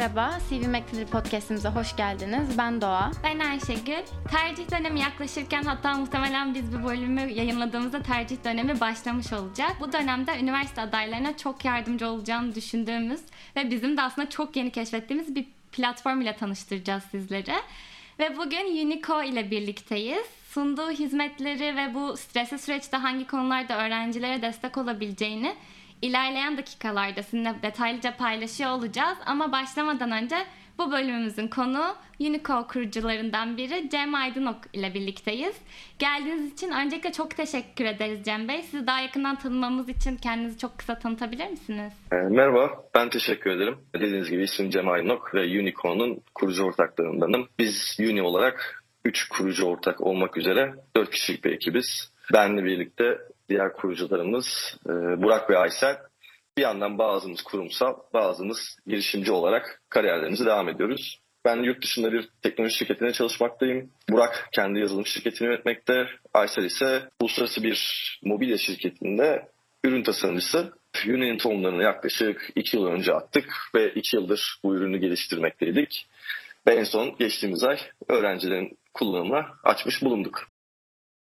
merhaba. CV Mektedir Podcast'imize hoş geldiniz. Ben Doğa. Ben Ayşegül. Tercih dönemi yaklaşırken hatta muhtemelen biz bu bölümü yayınladığımızda tercih dönemi başlamış olacak. Bu dönemde üniversite adaylarına çok yardımcı olacağını düşündüğümüz ve bizim de aslında çok yeni keşfettiğimiz bir platform ile tanıştıracağız sizleri. Ve bugün Unico ile birlikteyiz. Sunduğu hizmetleri ve bu stresli süreçte hangi konularda öğrencilere destek olabileceğini ilerleyen dakikalarda sizinle detaylıca paylaşıyor olacağız. Ama başlamadan önce bu bölümümüzün konu Unico kurucularından biri Cem Aydınok ile birlikteyiz. Geldiğiniz için öncelikle çok teşekkür ederiz Cem Bey. Sizi daha yakından tanımamız için kendinizi çok kısa tanıtabilir misiniz? E, merhaba, ben teşekkür ederim. Dediğiniz gibi ismim Cem Aydınok ve Unico'nun kurucu ortaklarındanım. Biz Uni olarak 3 kurucu ortak olmak üzere 4 kişilik bir ekibiz. Benle birlikte diğer kurucularımız e, Burak ve Aysel. Bir yandan bazımız kurumsal, bazımız girişimci olarak kariyerlerimize devam ediyoruz. Ben yurt dışında bir teknoloji şirketinde çalışmaktayım. Burak kendi yazılım şirketini yönetmekte. Aysel ise uluslararası bir mobilya şirketinde ürün tasarımcısı. Uni'nin tohumlarını yaklaşık iki yıl önce attık ve iki yıldır bu ürünü geliştirmekteydik. Ve en son geçtiğimiz ay öğrencilerin kullanımına açmış bulunduk.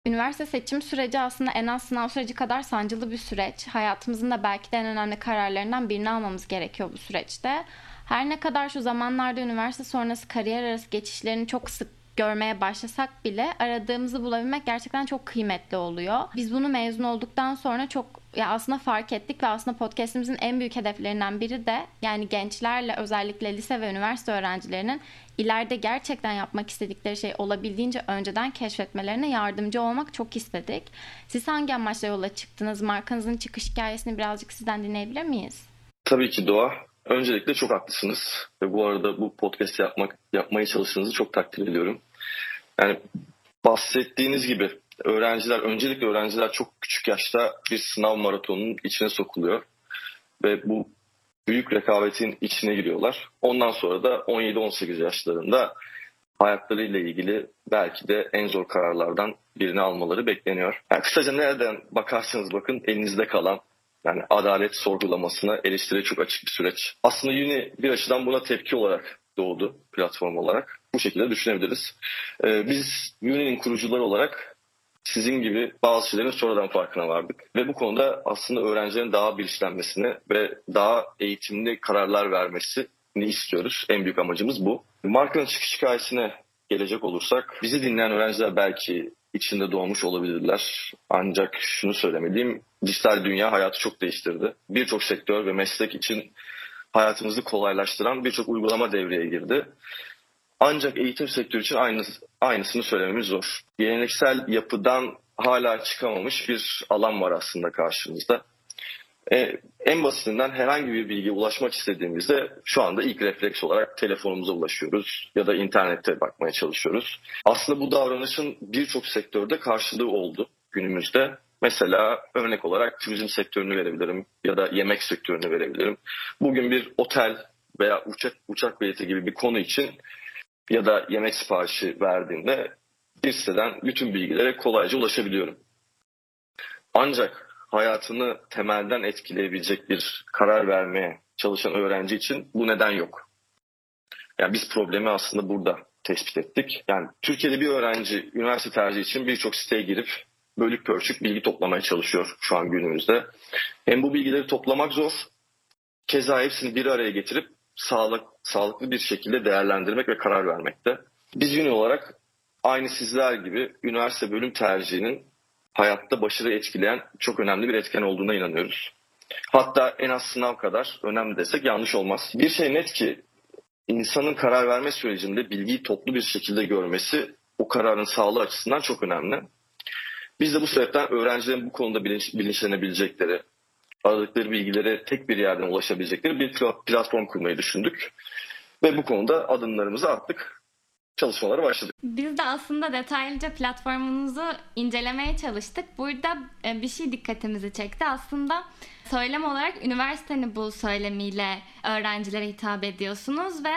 Üniversite seçim süreci aslında en az sınav süreci kadar sancılı bir süreç. Hayatımızın da belki de en önemli kararlarından birini almamız gerekiyor bu süreçte. Her ne kadar şu zamanlarda üniversite sonrası kariyer arası geçişlerini çok sık görmeye başlasak bile aradığımızı bulabilmek gerçekten çok kıymetli oluyor. Biz bunu mezun olduktan sonra çok ya aslında fark ettik ve aslında podcast'imizin en büyük hedeflerinden biri de yani gençlerle özellikle lise ve üniversite öğrencilerinin ileride gerçekten yapmak istedikleri şey olabildiğince önceden keşfetmelerine yardımcı olmak çok istedik. Siz hangi amaçla yola çıktınız? Markanızın çıkış hikayesini birazcık sizden dinleyebilir miyiz? Tabii ki Doğa. Öncelikle çok haklısınız. Ve bu arada bu podcast yapmak yapmaya çalıştığınızı çok takdir ediyorum. Yani bahsettiğiniz gibi öğrenciler, öncelikle öğrenciler çok küçük yaşta bir sınav maratonunun içine sokuluyor. Ve bu büyük rekabetin içine giriyorlar. Ondan sonra da 17-18 yaşlarında hayatlarıyla ilgili belki de en zor kararlardan birini almaları bekleniyor. Yani kısaca nereden bakarsanız bakın elinizde kalan yani adalet sorgulamasına eleştiri çok açık bir süreç. Aslında Uni bir açıdan buna tepki olarak doğdu platform olarak. Bu şekilde düşünebiliriz. Ee, biz Uni'nin kurucuları olarak sizin gibi bazı şeylerin sonradan farkına vardık. Ve bu konuda aslında öğrencilerin daha bilinçlenmesini ve daha eğitimli kararlar vermesini istiyoruz. En büyük amacımız bu. Markanın çıkış hikayesine gelecek olursak bizi dinleyen öğrenciler belki içinde doğmuş olabilirler. Ancak şunu söylemeliyim, dijital dünya hayatı çok değiştirdi. Birçok sektör ve meslek için hayatımızı kolaylaştıran birçok uygulama devreye girdi. Ancak eğitim sektörü için aynı, aynısını söylememiz zor. Geleneksel yapıdan hala çıkamamış bir alan var aslında karşımızda. Ee, en basitinden herhangi bir bilgiye ulaşmak istediğimizde şu anda ilk refleks olarak telefonumuza ulaşıyoruz ya da internette bakmaya çalışıyoruz. Aslında bu davranışın birçok sektörde karşılığı oldu günümüzde. Mesela örnek olarak turizm sektörünü verebilirim ya da yemek sektörünü verebilirim. Bugün bir otel veya uçak uçak bileti gibi bir konu için ya da yemek siparişi verdiğimde bir siteden bütün bilgilere kolayca ulaşabiliyorum. Ancak hayatını temelden etkileyebilecek bir karar vermeye çalışan öğrenci için bu neden yok. Yani biz problemi aslında burada tespit ettik. Yani Türkiye'de bir öğrenci üniversite tercihi için birçok siteye girip bölük pörçük bilgi toplamaya çalışıyor şu an günümüzde. Hem bu bilgileri toplamak zor, keza hepsini bir araya getirip sağlık, sağlıklı bir şekilde değerlendirmek ve karar vermekte. Biz Uni olarak aynı sizler gibi üniversite bölüm tercihinin hayatta başarı etkileyen çok önemli bir etken olduğuna inanıyoruz. Hatta en az sınav kadar önemli desek yanlış olmaz. Bir şey net ki insanın karar verme sürecinde bilgiyi toplu bir şekilde görmesi o kararın sağlığı açısından çok önemli. Biz de bu sebepten öğrencilerin bu konuda bilinç, bilinçlenebilecekleri, aradıkları bilgilere tek bir yerden ulaşabilecekleri bir platform kurmayı düşündük. Ve bu konuda adımlarımızı attık. Çalışmalara başladık. Biz de aslında detaylıca platformunuzu incelemeye çalıştık. Burada e, bir şey dikkatimizi çekti. Aslında söylem olarak üniversiteni bu söylemiyle öğrencilere hitap ediyorsunuz ve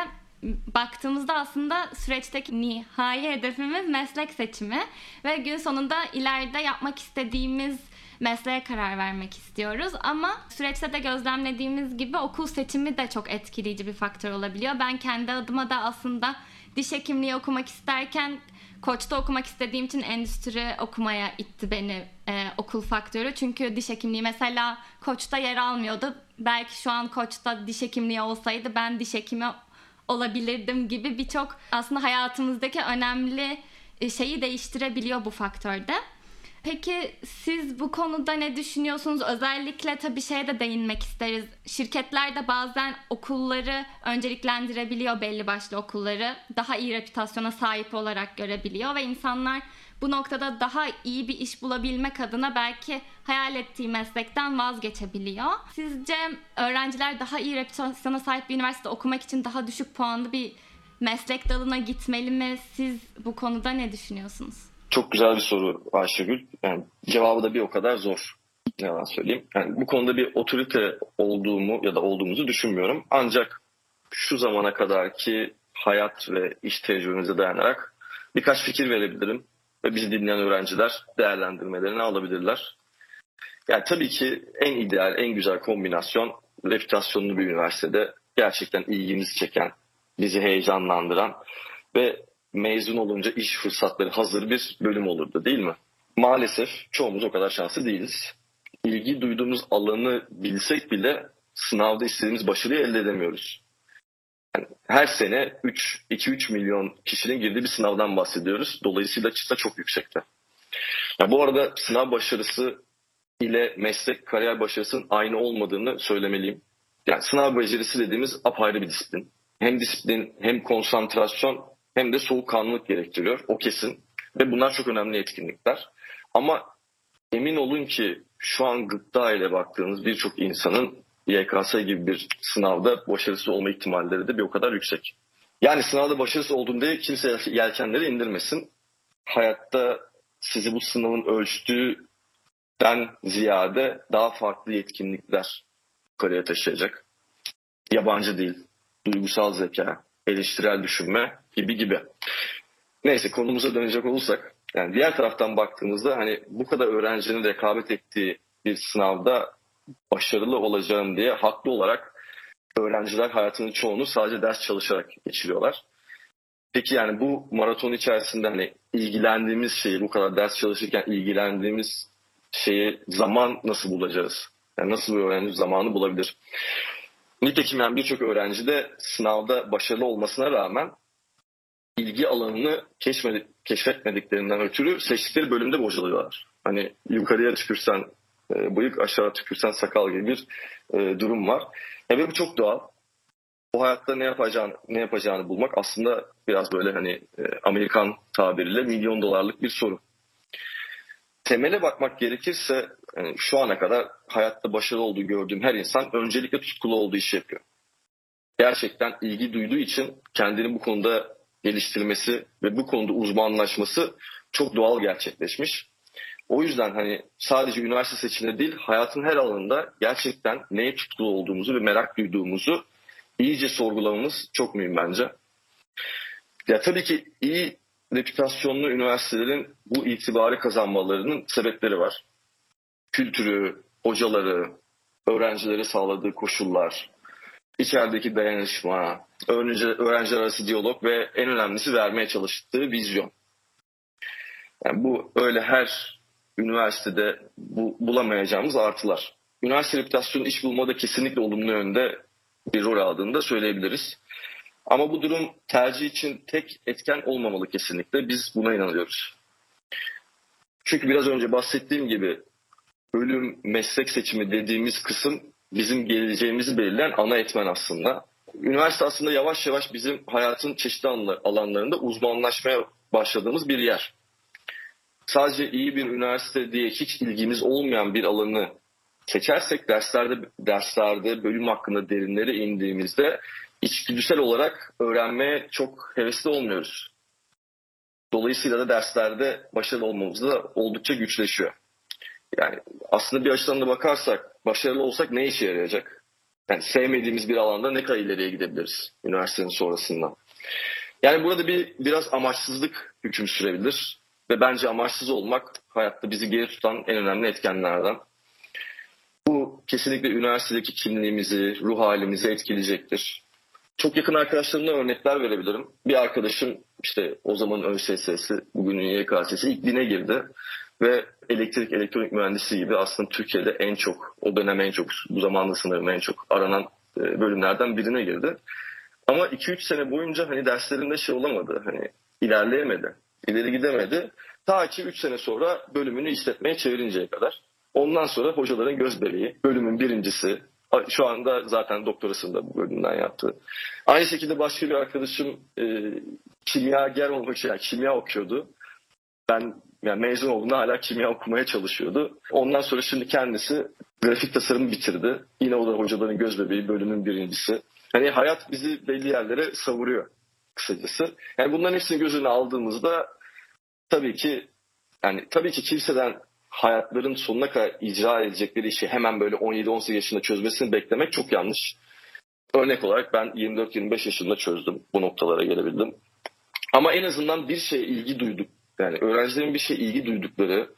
baktığımızda aslında süreçteki nihai hedefimiz meslek seçimi ve gün sonunda ileride yapmak istediğimiz mesleğe karar vermek istiyoruz. Ama süreçte de gözlemlediğimiz gibi okul seçimi de çok etkileyici bir faktör olabiliyor. Ben kendi adıma da aslında diş hekimliği okumak isterken Koç'ta okumak istediğim için endüstri okumaya itti beni e, okul faktörü. Çünkü diş hekimliği mesela Koç'ta yer almıyordu. Belki şu an Koç'ta diş hekimliği olsaydı ben diş hekimi olabilirdim gibi birçok aslında hayatımızdaki önemli e, şeyi değiştirebiliyor bu faktörde. Peki siz bu konuda ne düşünüyorsunuz? Özellikle tabii şeye de değinmek isteriz. Şirketler de bazen okulları önceliklendirebiliyor belli başlı okulları. Daha iyi reputasyona sahip olarak görebiliyor ve insanlar bu noktada daha iyi bir iş bulabilmek adına belki hayal ettiği meslekten vazgeçebiliyor. Sizce öğrenciler daha iyi reputasyona sahip bir üniversitede okumak için daha düşük puanlı bir meslek dalına gitmeli mi? Siz bu konuda ne düşünüyorsunuz? Çok güzel bir soru Ayşegül. Yani cevabı da bir o kadar zor. Ne yalan söyleyeyim. Yani bu konuda bir otorite olduğumu ya da olduğumuzu düşünmüyorum. Ancak şu zamana kadarki hayat ve iş tecrübemize dayanarak birkaç fikir verebilirim. Ve bizi dinleyen öğrenciler değerlendirmelerini alabilirler. Yani tabii ki en ideal, en güzel kombinasyon reputasyonlu bir üniversitede gerçekten ilgimizi çeken, bizi heyecanlandıran ve mezun olunca iş fırsatları hazır bir bölüm olurdu değil mi? Maalesef çoğumuz o kadar şanslı değiliz. İlgi duyduğumuz alanı bilsek bile sınavda istediğimiz başarıyı elde edemiyoruz. Yani her sene 2-3 milyon kişinin girdiği bir sınavdan bahsediyoruz. Dolayısıyla çıta çok yüksekte. Ya bu arada sınav başarısı ile meslek kariyer başarısının aynı olmadığını söylemeliyim. Yani sınav becerisi dediğimiz apayrı bir disiplin. Hem disiplin hem konsantrasyon hem de soğukkanlılık gerektiriyor. O kesin. Ve bunlar çok önemli etkinlikler. Ama emin olun ki şu an gıpta ile baktığınız birçok insanın YKS gibi bir sınavda başarısız olma ihtimalleri de bir o kadar yüksek. Yani sınavda başarısız oldum diye kimse yelkenleri indirmesin. Hayatta sizi bu sınavın ölçtüğünden ziyade daha farklı yetkinlikler yukarıya taşıyacak. Yabancı dil, duygusal zeka, eleştirel düşünme gibi gibi. Neyse konumuza dönecek olursak yani diğer taraftan baktığımızda hani bu kadar öğrencinin rekabet ettiği bir sınavda başarılı olacağım diye haklı olarak öğrenciler hayatının çoğunu sadece ders çalışarak geçiriyorlar. Peki yani bu maraton içerisinde hani ilgilendiğimiz şeyi bu kadar ders çalışırken ilgilendiğimiz şeyi zaman nasıl bulacağız? Yani nasıl bir öğrenci zamanı bulabilir? Nitekim yani birçok öğrenci de sınavda başarılı olmasına rağmen ilgi alanını keşfetmediklerinden ötürü seçtikleri bölümde bocalıyorlar. Hani yukarıya tükürsen e, bıyık aşağı tükürsen sakal gibi bir e, durum var. E, ve bu çok doğal. O hayatta ne yapacağını, ne yapacağını bulmak aslında biraz böyle hani e, Amerikan tabiriyle milyon dolarlık bir soru. Temele bakmak gerekirse yani şu ana kadar hayatta başarılı olduğu gördüğüm her insan öncelikle tutkulu olduğu işi yapıyor. Gerçekten ilgi duyduğu için kendini bu konuda geliştirmesi ve bu konuda uzmanlaşması çok doğal gerçekleşmiş. O yüzden hani sadece üniversite seçiminde değil hayatın her alanında gerçekten neye tutkulu olduğumuzu ve merak duyduğumuzu iyice sorgulamamız çok mühim bence. Ya tabii ki iyi reputasyonlu üniversitelerin bu itibarı kazanmalarının sebepleri var. Kültürü, hocaları, öğrencilere sağladığı koşullar, içerideki dayanışma, öğrenci, öğrenciler arası diyalog ve en önemlisi vermeye çalıştığı vizyon. Yani bu öyle her üniversitede bu, bulamayacağımız artılar. Üniversite reputasyonu iş bulmada kesinlikle olumlu yönde bir rol aldığını da söyleyebiliriz. Ama bu durum tercih için tek etken olmamalı kesinlikle. Biz buna inanıyoruz. Çünkü biraz önce bahsettiğim gibi bölüm meslek seçimi dediğimiz kısım bizim geleceğimizi belirleyen ana etmen aslında. Üniversite aslında yavaş yavaş bizim hayatın çeşitli alanlarında uzmanlaşmaya başladığımız bir yer. Sadece iyi bir üniversite diye hiç ilgimiz olmayan bir alanı seçersek derslerde derslerde bölüm hakkında derinlere indiğimizde içgüdüsel olarak öğrenmeye çok hevesli olmuyoruz. Dolayısıyla da derslerde başarılı olmamız da oldukça güçleşiyor. Yani aslında bir açıdan da bakarsak başarılı olsak ne işe yarayacak? Yani sevmediğimiz bir alanda ne kadar ileriye gidebiliriz üniversitenin sonrasında? Yani burada bir biraz amaçsızlık hüküm sürebilir. ve bence amaçsız olmak hayatta bizi geri tutan en önemli etkenlerden. Bu kesinlikle üniversitedeki kimliğimizi, ruh halimizi etkileyecektir. Çok yakın arkadaşlarımla örnekler verebilirim. Bir arkadaşım işte o zaman ÖSS'si, bugünün YKS'si ilk bine girdi ve elektrik elektronik mühendisi gibi aslında Türkiye'de en çok, o dönem en çok, bu zamanda sanırım en çok aranan e, bölümlerden birine girdi. Ama 2-3 sene boyunca hani derslerinde şey olamadı, hani ilerleyemedi, ileri gidemedi. Ta ki 3 sene sonra bölümünü işletmeye çevirinceye kadar. Ondan sonra hocaların göz bebeği, bölümün birincisi, şu anda zaten doktorasını da bu bölümden yaptı. Aynı şekilde başka bir arkadaşım e, kimyager olmak için, yani kimya okuyordu. Ben yani mezun olduğunda hala kimya okumaya çalışıyordu. Ondan sonra şimdi kendisi grafik tasarım bitirdi. Yine o da hocaların göz bebeği, bölümün birincisi. Hani hayat bizi belli yerlere savuruyor kısacası. Yani bunların hepsini göz önüne aldığımızda tabii ki yani tabii ki kimseden hayatların sonuna kadar icra edecekleri işi hemen böyle 17-18 yaşında çözmesini beklemek çok yanlış. Örnek olarak ben 24-25 yaşında çözdüm. Bu noktalara gelebildim. Ama en azından bir şeye ilgi duyduk. Yani öğrencilerin bir şeye ilgi duydukları,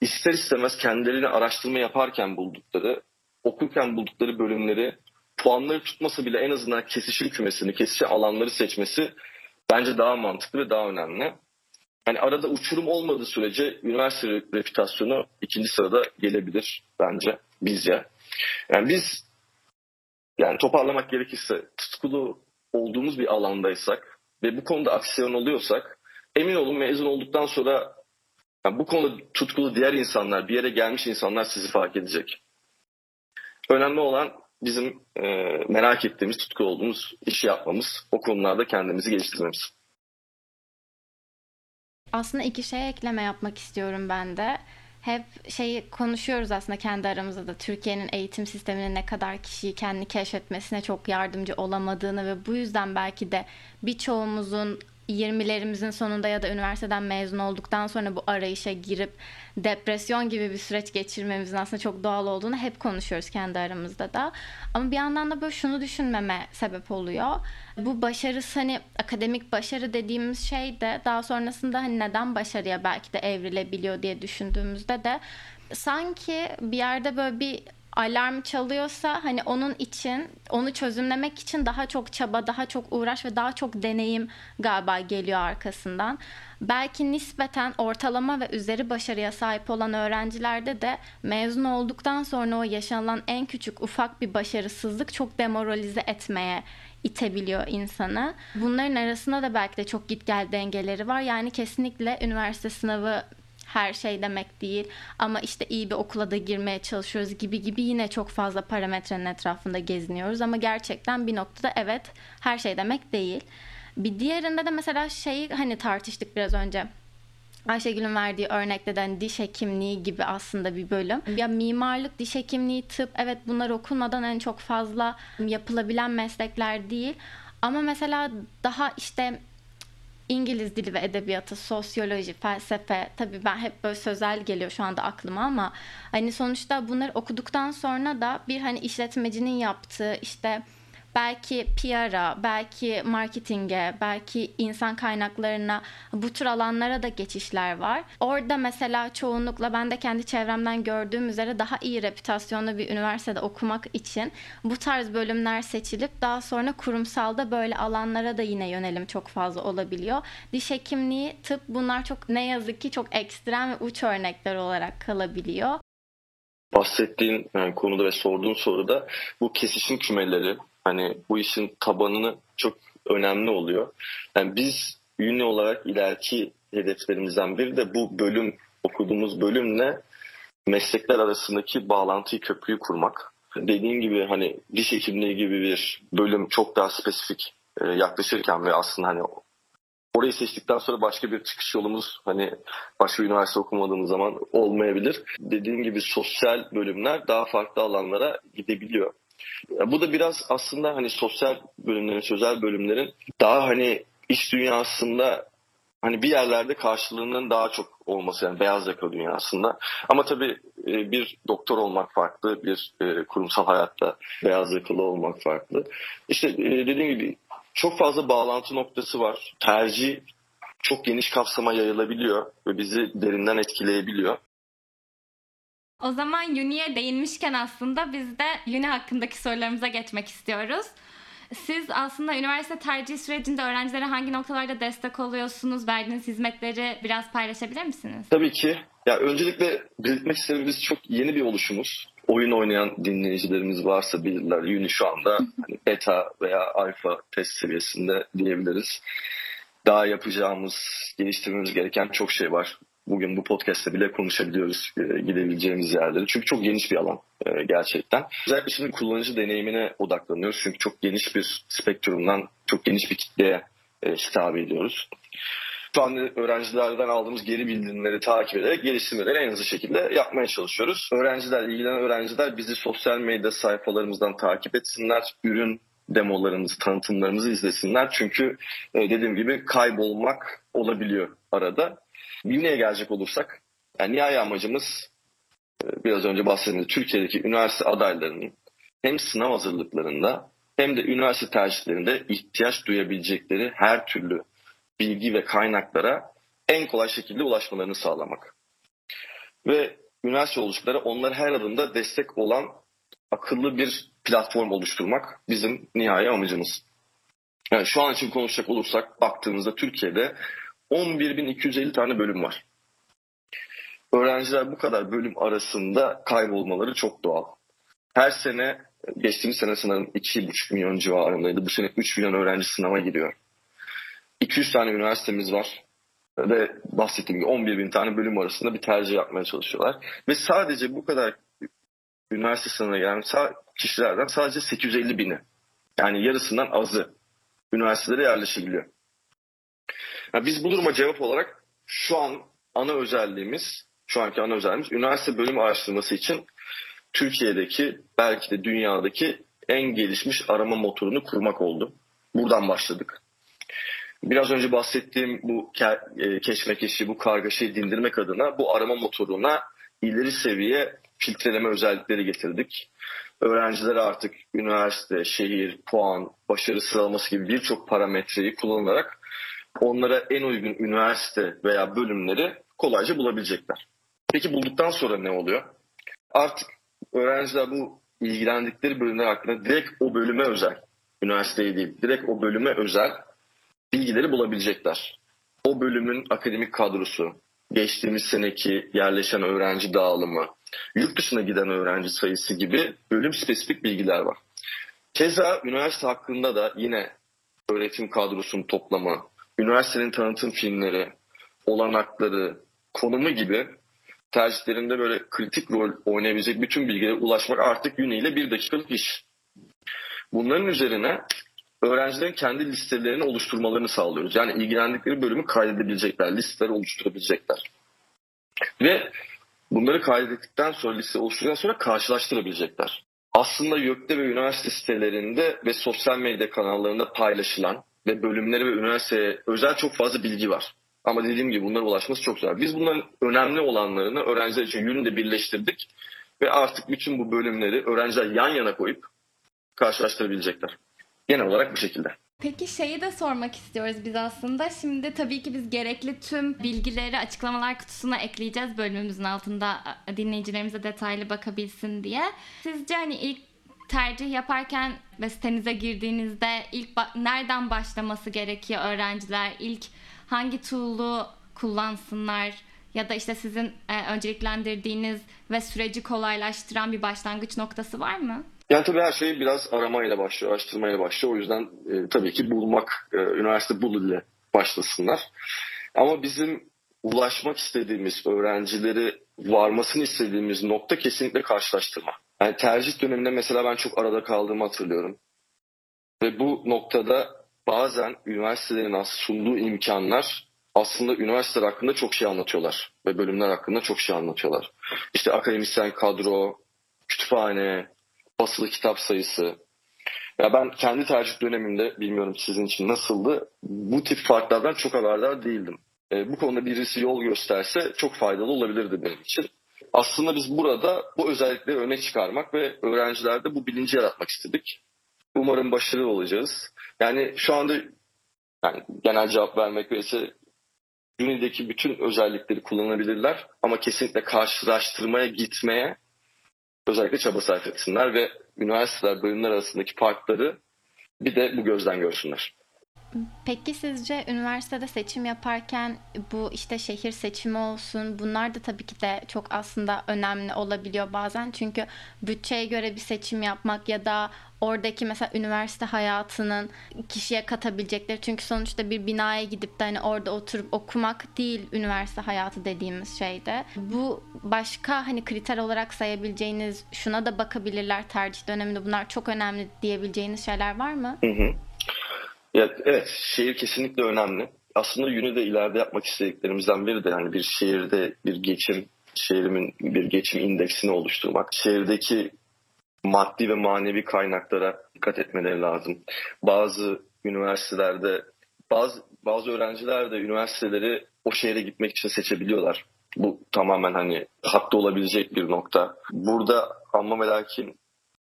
ister istemez kendilerini araştırma yaparken buldukları, okurken buldukları bölümleri puanları tutmasa bile en azından kesişim kümesini, kesişim alanları seçmesi bence daha mantıklı ve daha önemli. Yani arada uçurum olmadığı sürece üniversite reputasyonu ikinci sırada gelebilir bence bizce. Yani biz yani toparlamak gerekirse tutkulu olduğumuz bir alandaysak ve bu konuda aksiyon oluyorsak emin olun mezun olduktan sonra yani bu konuda tutkulu diğer insanlar, bir yere gelmiş insanlar sizi fark edecek. Önemli olan bizim e, merak ettiğimiz, tutku olduğumuz işi yapmamız, o konularda kendimizi geliştirmemiz. Aslında iki şeye ekleme yapmak istiyorum ben de. Hep şeyi konuşuyoruz aslında kendi aramızda da Türkiye'nin eğitim sisteminin ne kadar kişiyi kendini keşfetmesine çok yardımcı olamadığını ve bu yüzden belki de birçoğumuzun 20'lerimizin sonunda ya da üniversiteden mezun olduktan sonra bu arayışa girip depresyon gibi bir süreç geçirmemizin aslında çok doğal olduğunu hep konuşuyoruz kendi aramızda da. Ama bir yandan da böyle şunu düşünmeme sebep oluyor. Bu başarısı hani akademik başarı dediğimiz şey de daha sonrasında hani neden başarıya belki de evrilebiliyor diye düşündüğümüzde de sanki bir yerde böyle bir alarm çalıyorsa hani onun için onu çözümlemek için daha çok çaba, daha çok uğraş ve daha çok deneyim galiba geliyor arkasından. Belki nispeten ortalama ve üzeri başarıya sahip olan öğrencilerde de mezun olduktan sonra o yaşanılan en küçük ufak bir başarısızlık çok demoralize etmeye itebiliyor insanı. Bunların arasında da belki de çok git gel dengeleri var. Yani kesinlikle üniversite sınavı her şey demek değil ama işte iyi bir okula da girmeye çalışıyoruz gibi gibi yine çok fazla parametrenin etrafında geziniyoruz ama gerçekten bir noktada evet her şey demek değil. Bir diğerinde de mesela şeyi hani tartıştık biraz önce. Ayşegül'ün verdiği örnekte de hani diş hekimliği gibi aslında bir bölüm. Ya mimarlık, diş hekimliği, tıp evet bunlar okunmadan en çok fazla yapılabilen meslekler değil. Ama mesela daha işte İngiliz dili ve edebiyatı, sosyoloji, felsefe tabii ben hep böyle sözel geliyor şu anda aklıma ama hani sonuçta bunları okuduktan sonra da bir hani işletmecinin yaptığı işte belki PR'a, belki marketinge, belki insan kaynaklarına bu tür alanlara da geçişler var. Orada mesela çoğunlukla ben de kendi çevremden gördüğüm üzere daha iyi reputasyonlu bir üniversitede okumak için bu tarz bölümler seçilip daha sonra kurumsalda böyle alanlara da yine yönelim çok fazla olabiliyor. Diş hekimliği, tıp bunlar çok ne yazık ki çok ekstrem ve uç örnekler olarak kalabiliyor bahsettiğin yani konuda ve sorduğun soruda bu kesişim kümeleri Hani bu işin tabanını çok önemli oluyor. Yani biz ünlü olarak ileriki hedeflerimizden biri de bu bölüm, okuduğumuz bölümle meslekler arasındaki bağlantıyı, köprüyü kurmak. Dediğim gibi hani diş hekimliği gibi bir bölüm çok daha spesifik e, yaklaşırken ve aslında hani orayı seçtikten sonra başka bir çıkış yolumuz hani başka bir üniversite okumadığımız zaman olmayabilir. Dediğim gibi sosyal bölümler daha farklı alanlara gidebiliyor. Bu da biraz aslında hani sosyal bölümlerin, sözel bölümlerin daha hani iş dünyasında hani bir yerlerde karşılığının daha çok olması yani beyaz yaka dünyasında. Ama tabii e, bir doktor olmak farklı, bir e, kurumsal hayatta beyaz yakalı olmak farklı. İşte e, dediğim gibi çok fazla bağlantı noktası var. Tercih çok geniş kapsama yayılabiliyor ve bizi derinden etkileyebiliyor. O zaman Uni'ye değinmişken aslında biz de Uni hakkındaki sorularımıza geçmek istiyoruz. Siz aslında üniversite tercih sürecinde öğrencilere hangi noktalarda destek oluyorsunuz? Verdiğiniz hizmetleri biraz paylaşabilir misiniz? Tabii ki. Ya öncelikle belirtmek istediğimiz çok yeni bir oluşumuz. Oyun oynayan dinleyicilerimiz varsa bilirler. Uni şu anda hani beta veya alfa test seviyesinde diyebiliriz. Daha yapacağımız, geliştirmemiz gereken çok şey var. Bugün bu podcast'te bile konuşabiliyoruz e, gidebileceğimiz yerleri. Çünkü çok geniş bir alan e, gerçekten. Özellikle şimdi kullanıcı deneyimine odaklanıyoruz. Çünkü çok geniş bir spektrumdan çok geniş bir kitleye e, hitap ediyoruz. Şu anda öğrencilerden aldığımız geri bildirimleri takip ederek geliştirmeleri en hızlı şekilde yapmaya çalışıyoruz. Öğrenciler, ilgilenen öğrenciler bizi sosyal medya sayfalarımızdan takip etsinler. Ürün demolarımızı, tanıtımlarımızı izlesinler. Çünkü dediğim gibi kaybolmak olabiliyor arada. Uni'ye gelecek olursak, yani nihai amacımız e, biraz önce bahsettiğimiz Türkiye'deki üniversite adaylarının hem sınav hazırlıklarında hem de üniversite tercihlerinde ihtiyaç duyabilecekleri her türlü bilgi ve kaynaklara en kolay şekilde ulaşmalarını sağlamak. Ve üniversite oluşumları onlara her adımda destek olan akıllı bir platform oluşturmak bizim nihai amacımız. Yani şu an için konuşacak olursak baktığımızda Türkiye'de 11.250 tane bölüm var. Öğrenciler bu kadar bölüm arasında kaybolmaları çok doğal. Her sene, geçtiğimiz sene sanırım 2,5 milyon civarındaydı. Bu sene 3 milyon öğrenci sınava giriyor. 200 tane üniversitemiz var. Ve bahsettiğim gibi 11 bin tane bölüm arasında bir tercih yapmaya çalışıyorlar. Ve sadece bu kadar üniversite sınavına gelen kişilerden sadece 850 bini yani yarısından azı üniversitelere yerleşebiliyor. Yani biz bu duruma cevap olarak şu an ana özelliğimiz, şu anki ana özelliğimiz üniversite bölüm araştırması için Türkiye'deki belki de dünyadaki en gelişmiş arama motorunu kurmak oldu. Buradan başladık. Biraz önce bahsettiğim bu e, keşmekeşi, bu kargaşayı dindirmek adına bu arama motoruna ileri seviye filtreleme özellikleri getirdik. Öğrencilere artık üniversite, şehir, puan, başarı sıralaması gibi birçok parametreyi kullanarak onlara en uygun üniversite veya bölümleri kolayca bulabilecekler. Peki bulduktan sonra ne oluyor? Artık öğrenciler bu ilgilendikleri bölümler hakkında direkt o bölüme özel, üniversiteye değil, direkt o bölüme özel bilgileri bulabilecekler. O bölümün akademik kadrosu, geçtiğimiz seneki yerleşen öğrenci dağılımı, yurt dışına giden öğrenci sayısı gibi bölüm spesifik bilgiler var. Keza üniversite hakkında da yine öğretim kadrosunun toplamı, üniversitenin tanıtım filmleri, olanakları, konumu gibi tercihlerinde böyle kritik rol oynayabilecek bütün bilgilere ulaşmak artık ile bir dakikalık iş. Bunların üzerine öğrencilerin kendi listelerini oluşturmalarını sağlıyoruz. Yani ilgilendikleri bölümü kaydedebilecekler, listeleri oluşturabilecekler. Ve bunları kaydettikten sonra, liste oluşturduktan sonra karşılaştırabilecekler. Aslında YÖK'te ve üniversite sitelerinde ve sosyal medya kanallarında paylaşılan ve bölümleri ve üniversiteye özel çok fazla bilgi var. Ama dediğim gibi bunlara ulaşması çok zor. Biz bunların önemli olanlarını öğrenciler için yönünde birleştirdik ve artık bütün bu bölümleri öğrenciler yan yana koyup karşılaştırabilecekler. Genel olarak bu şekilde. Peki şeyi de sormak istiyoruz biz aslında. Şimdi tabii ki biz gerekli tüm bilgileri açıklamalar kutusuna ekleyeceğiz bölümümüzün altında dinleyicilerimize detaylı bakabilsin diye. Sizce hani ilk tercih yaparken ve sitenize girdiğinizde ilk ba- nereden başlaması gerekiyor öğrenciler? İlk hangi tool'u kullansınlar? Ya da işte sizin e, önceliklendirdiğiniz ve süreci kolaylaştıran bir başlangıç noktası var mı? Yani tabii her şey biraz aramayla başlıyor, araştırmayla başlıyor. O yüzden e, tabii ki bulmak, e, üniversite bul ile başlasınlar. Ama bizim ulaşmak istediğimiz, öğrencileri varmasını istediğimiz nokta kesinlikle karşılaştırma. Yani tercih döneminde mesela ben çok arada kaldığımı hatırlıyorum. Ve bu noktada bazen üniversitelerin sunduğu imkanlar aslında üniversiteler hakkında çok şey anlatıyorlar. Ve bölümler hakkında çok şey anlatıyorlar. İşte akademisyen kadro, kütüphane, basılı kitap sayısı. Ya ben kendi tercih dönemimde bilmiyorum sizin için nasıldı. Bu tip farklardan çok haberdar değildim. E, bu konuda birisi yol gösterse çok faydalı olabilirdi benim için. Aslında biz burada bu özellikleri öne çıkarmak ve öğrencilerde bu bilinci yaratmak istedik. Umarım başarılı olacağız. Yani şu anda yani genel cevap vermek ve ise Uni'deki bütün özellikleri kullanabilirler ama kesinlikle karşılaştırmaya gitmeye özellikle çaba sarf etsinler ve üniversiteler bölümler arasındaki farkları bir de bu gözden görsünler. Peki sizce üniversitede seçim yaparken bu işte şehir seçimi olsun bunlar da tabii ki de çok aslında önemli olabiliyor bazen. Çünkü bütçeye göre bir seçim yapmak ya da oradaki mesela üniversite hayatının kişiye katabilecekleri çünkü sonuçta bir binaya gidip de hani orada oturup okumak değil üniversite hayatı dediğimiz şeyde. Bu başka hani kriter olarak sayabileceğiniz şuna da bakabilirler tercih döneminde bunlar çok önemli diyebileceğiniz şeyler var mı? Hı hı. Ya, evet, şehir kesinlikle önemli. Aslında Uni'de ileride yapmak istediklerimizden biri de yani bir şehirde bir geçim, şehrimin bir geçim indeksini oluşturmak. Şehirdeki maddi ve manevi kaynaklara dikkat etmeleri lazım. Bazı üniversitelerde, bazı bazı öğrenciler de üniversiteleri o şehre gitmek için seçebiliyorlar. Bu tamamen hani haklı olabilecek bir nokta. Burada ama ve lakin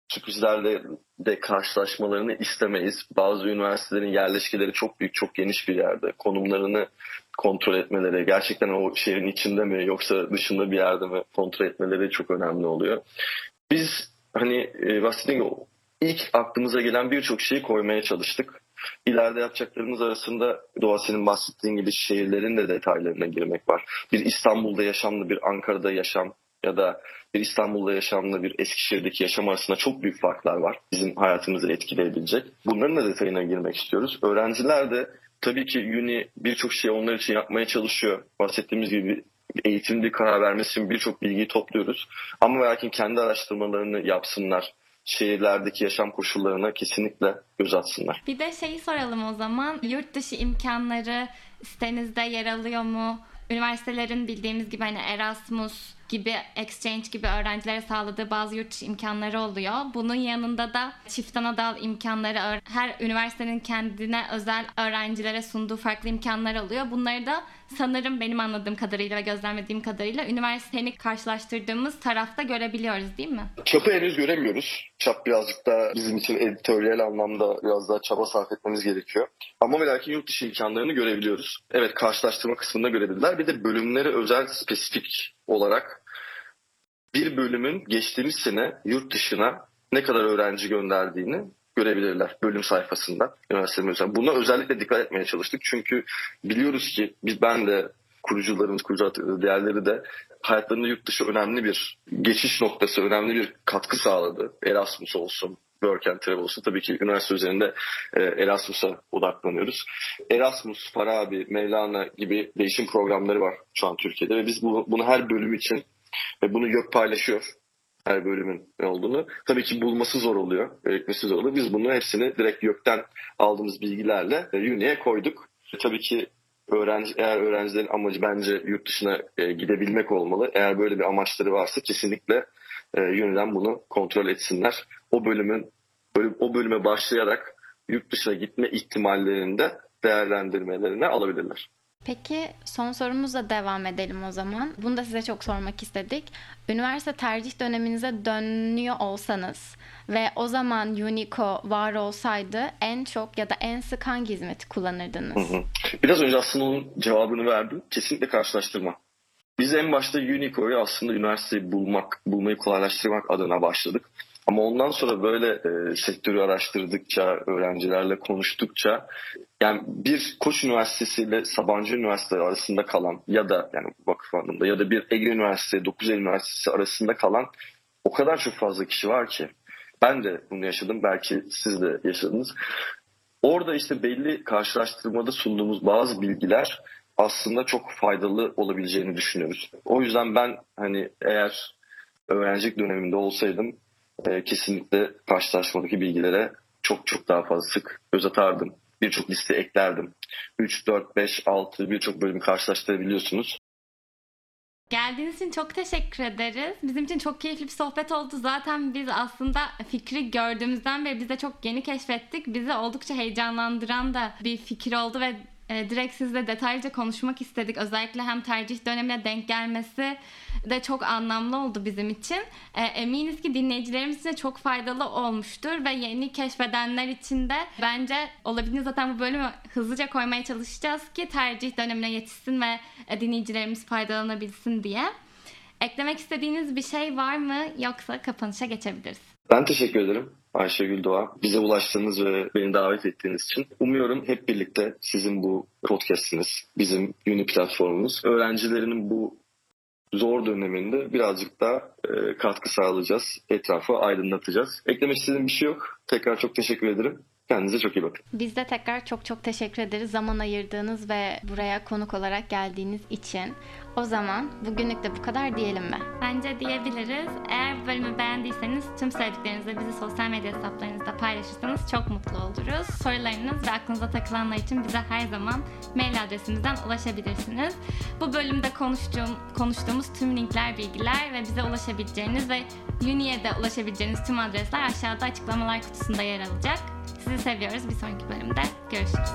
sürprizlerle de karşılaşmalarını istemeyiz. Bazı üniversitelerin yerleşkeleri çok büyük, çok geniş bir yerde. Konumlarını kontrol etmeleri, gerçekten o şehrin içinde mi yoksa dışında bir yerde mi kontrol etmeleri çok önemli oluyor. Biz hani e, bahsettiğim gibi ilk aklımıza gelen birçok şeyi koymaya çalıştık. İleride yapacaklarımız arasında Doğa senin bahsettiğin gibi şehirlerin de detaylarına girmek var. Bir İstanbul'da yaşamlı, bir Ankara'da yaşam ya da bir İstanbul'da yaşamla bir Eskişehir'deki yaşam arasında çok büyük farklar var. Bizim hayatımızı etkileyebilecek. Bunların da detayına girmek istiyoruz. Öğrenciler de tabii ki Uni birçok şey onlar için yapmaya çalışıyor. Bahsettiğimiz gibi eğitimli karar vermesi için birçok bilgiyi topluyoruz. Ama belki kendi araştırmalarını yapsınlar. Şehirlerdeki yaşam koşullarına kesinlikle göz atsınlar. Bir de şeyi soralım o zaman. Yurt dışı imkanları sitenizde yer alıyor mu? Üniversitelerin bildiğimiz gibi hani Erasmus gibi exchange gibi öğrencilere sağladığı bazı yurt dışı imkanları oluyor. Bunun yanında da çift ana dal imkanları her üniversitenin kendine özel öğrencilere sunduğu farklı imkanlar oluyor. Bunları da sanırım benim anladığım kadarıyla ve gözlemlediğim kadarıyla üniversiteni karşılaştırdığımız tarafta görebiliyoruz değil mi? Çapı henüz göremiyoruz. Çap birazcık da bizim için editoryal anlamda biraz daha çaba sarf etmemiz gerekiyor. Ama ve lakin yurt dışı imkanlarını görebiliyoruz. Evet karşılaştırma kısmında görebilirler. Bir de bölümlere özel spesifik olarak bir bölümün geçtiğimiz sene yurt dışına ne kadar öğrenci gönderdiğini görebilirler bölüm sayfasında üniversitenin özel. Buna özellikle dikkat etmeye çalıştık. Çünkü biliyoruz ki biz ben de kurucularımız, kurucu diğerleri de hayatlarında yurt dışı önemli bir geçiş noktası, önemli bir katkı sağladı. Erasmus olsun, Work and Travel olsun. Tabii ki üniversite üzerinde e, Erasmus'a odaklanıyoruz. Erasmus, Farabi, Mevlana gibi değişim programları var şu an Türkiye'de ve biz bu, bunu her bölüm için ve bunu YÖK paylaşıyor her bölümün ne olduğunu. Tabii ki bulması zor oluyor, öğretmesi zor oluyor. Biz bunu hepsini direkt YÖK'ten aldığımız bilgilerle e, Uni'ye koyduk. E, tabii ki öğrenci eğer öğrencilerin amacı bence yurt dışına gidebilmek olmalı. Eğer böyle bir amaçları varsa kesinlikle e, Uni'den bunu kontrol etsinler. O bölümün bölüm, o bölüme başlayarak yurt dışına gitme ihtimallerini de değerlendirmelerine alabilirler. Peki son sorumuzla devam edelim o zaman. Bunu da size çok sormak istedik. Üniversite tercih döneminize dönüyor olsanız ve o zaman Unico var olsaydı en çok ya da en sık hangi hizmeti kullanırdınız? Hı hı. Biraz önce aslında onun cevabını verdim. Kesinlikle karşılaştırma. Biz en başta Unico'yu aslında üniversiteyi bulmak, bulmayı kolaylaştırmak adına başladık. Ama ondan sonra böyle e, sektörü araştırdıkça, öğrencilerle konuştukça yani bir Koç Üniversitesi ile Sabancı Üniversitesi arasında kalan ya da yani vakıf anlamında ya da bir Ege Üniversitesi, 9 Eylül Üniversitesi arasında kalan o kadar çok fazla kişi var ki. Ben de bunu yaşadım. Belki siz de yaşadınız. Orada işte belli karşılaştırmada sunduğumuz bazı bilgiler aslında çok faydalı olabileceğini düşünüyoruz. O yüzden ben hani eğer öğrencilik döneminde olsaydım e, kesinlikle karşılaşmadaki bilgilere çok çok daha fazla sık göz atardım. Birçok liste eklerdim. 3, 4, 5, 6 birçok bölümü karşılaştırabiliyorsunuz. Geldiğiniz için çok teşekkür ederiz. Bizim için çok keyifli bir sohbet oldu. Zaten biz aslında fikri gördüğümüzden beri bize çok yeni keşfettik. Bizi oldukça heyecanlandıran da bir fikir oldu ve e, direkt sizle detaylıca konuşmak istedik. Özellikle hem tercih dönemine denk gelmesi de çok anlamlı oldu bizim için. E, eminiz ki dinleyicilerimiz için çok faydalı olmuştur ve yeni keşfedenler için de bence olabildiğince zaten bu bölümü hızlıca koymaya çalışacağız ki tercih dönemine yetişsin ve e, dinleyicilerimiz faydalanabilsin diye. Eklemek istediğiniz bir şey var mı yoksa kapanışa geçebiliriz. Ben teşekkür ederim Ayşegül Doğa. Bize ulaştığınız ve beni davet ettiğiniz için. Umuyorum hep birlikte sizin bu podcastiniz, bizim Uni platformumuz, öğrencilerinin bu zor döneminde birazcık daha e, katkı sağlayacağız. Etrafı aydınlatacağız. Eklemek istediğim bir şey yok. Tekrar çok teşekkür ederim. Kendinize çok iyi bakın. Biz de tekrar çok çok teşekkür ederiz zaman ayırdığınız ve buraya konuk olarak geldiğiniz için. O zaman bugünlük de bu kadar diyelim mi? Bence diyebiliriz. Eğer bu bölümü beğendiyseniz tüm sevdiklerinizle bizi sosyal medya hesaplarınızda paylaşırsanız çok mutlu oluruz. Sorularınız ve aklınıza takılanlar için bize her zaman mail adresimizden ulaşabilirsiniz. Bu bölümde konuştuğum, konuştuğumuz tüm linkler, bilgiler ve bize ulaşabileceğiniz ve Uni'ye de ulaşabileceğiniz tüm adresler aşağıda açıklamalar kutusunda yer alacak. Sizi seviyoruz. Bir sonraki bölümde görüşürüz.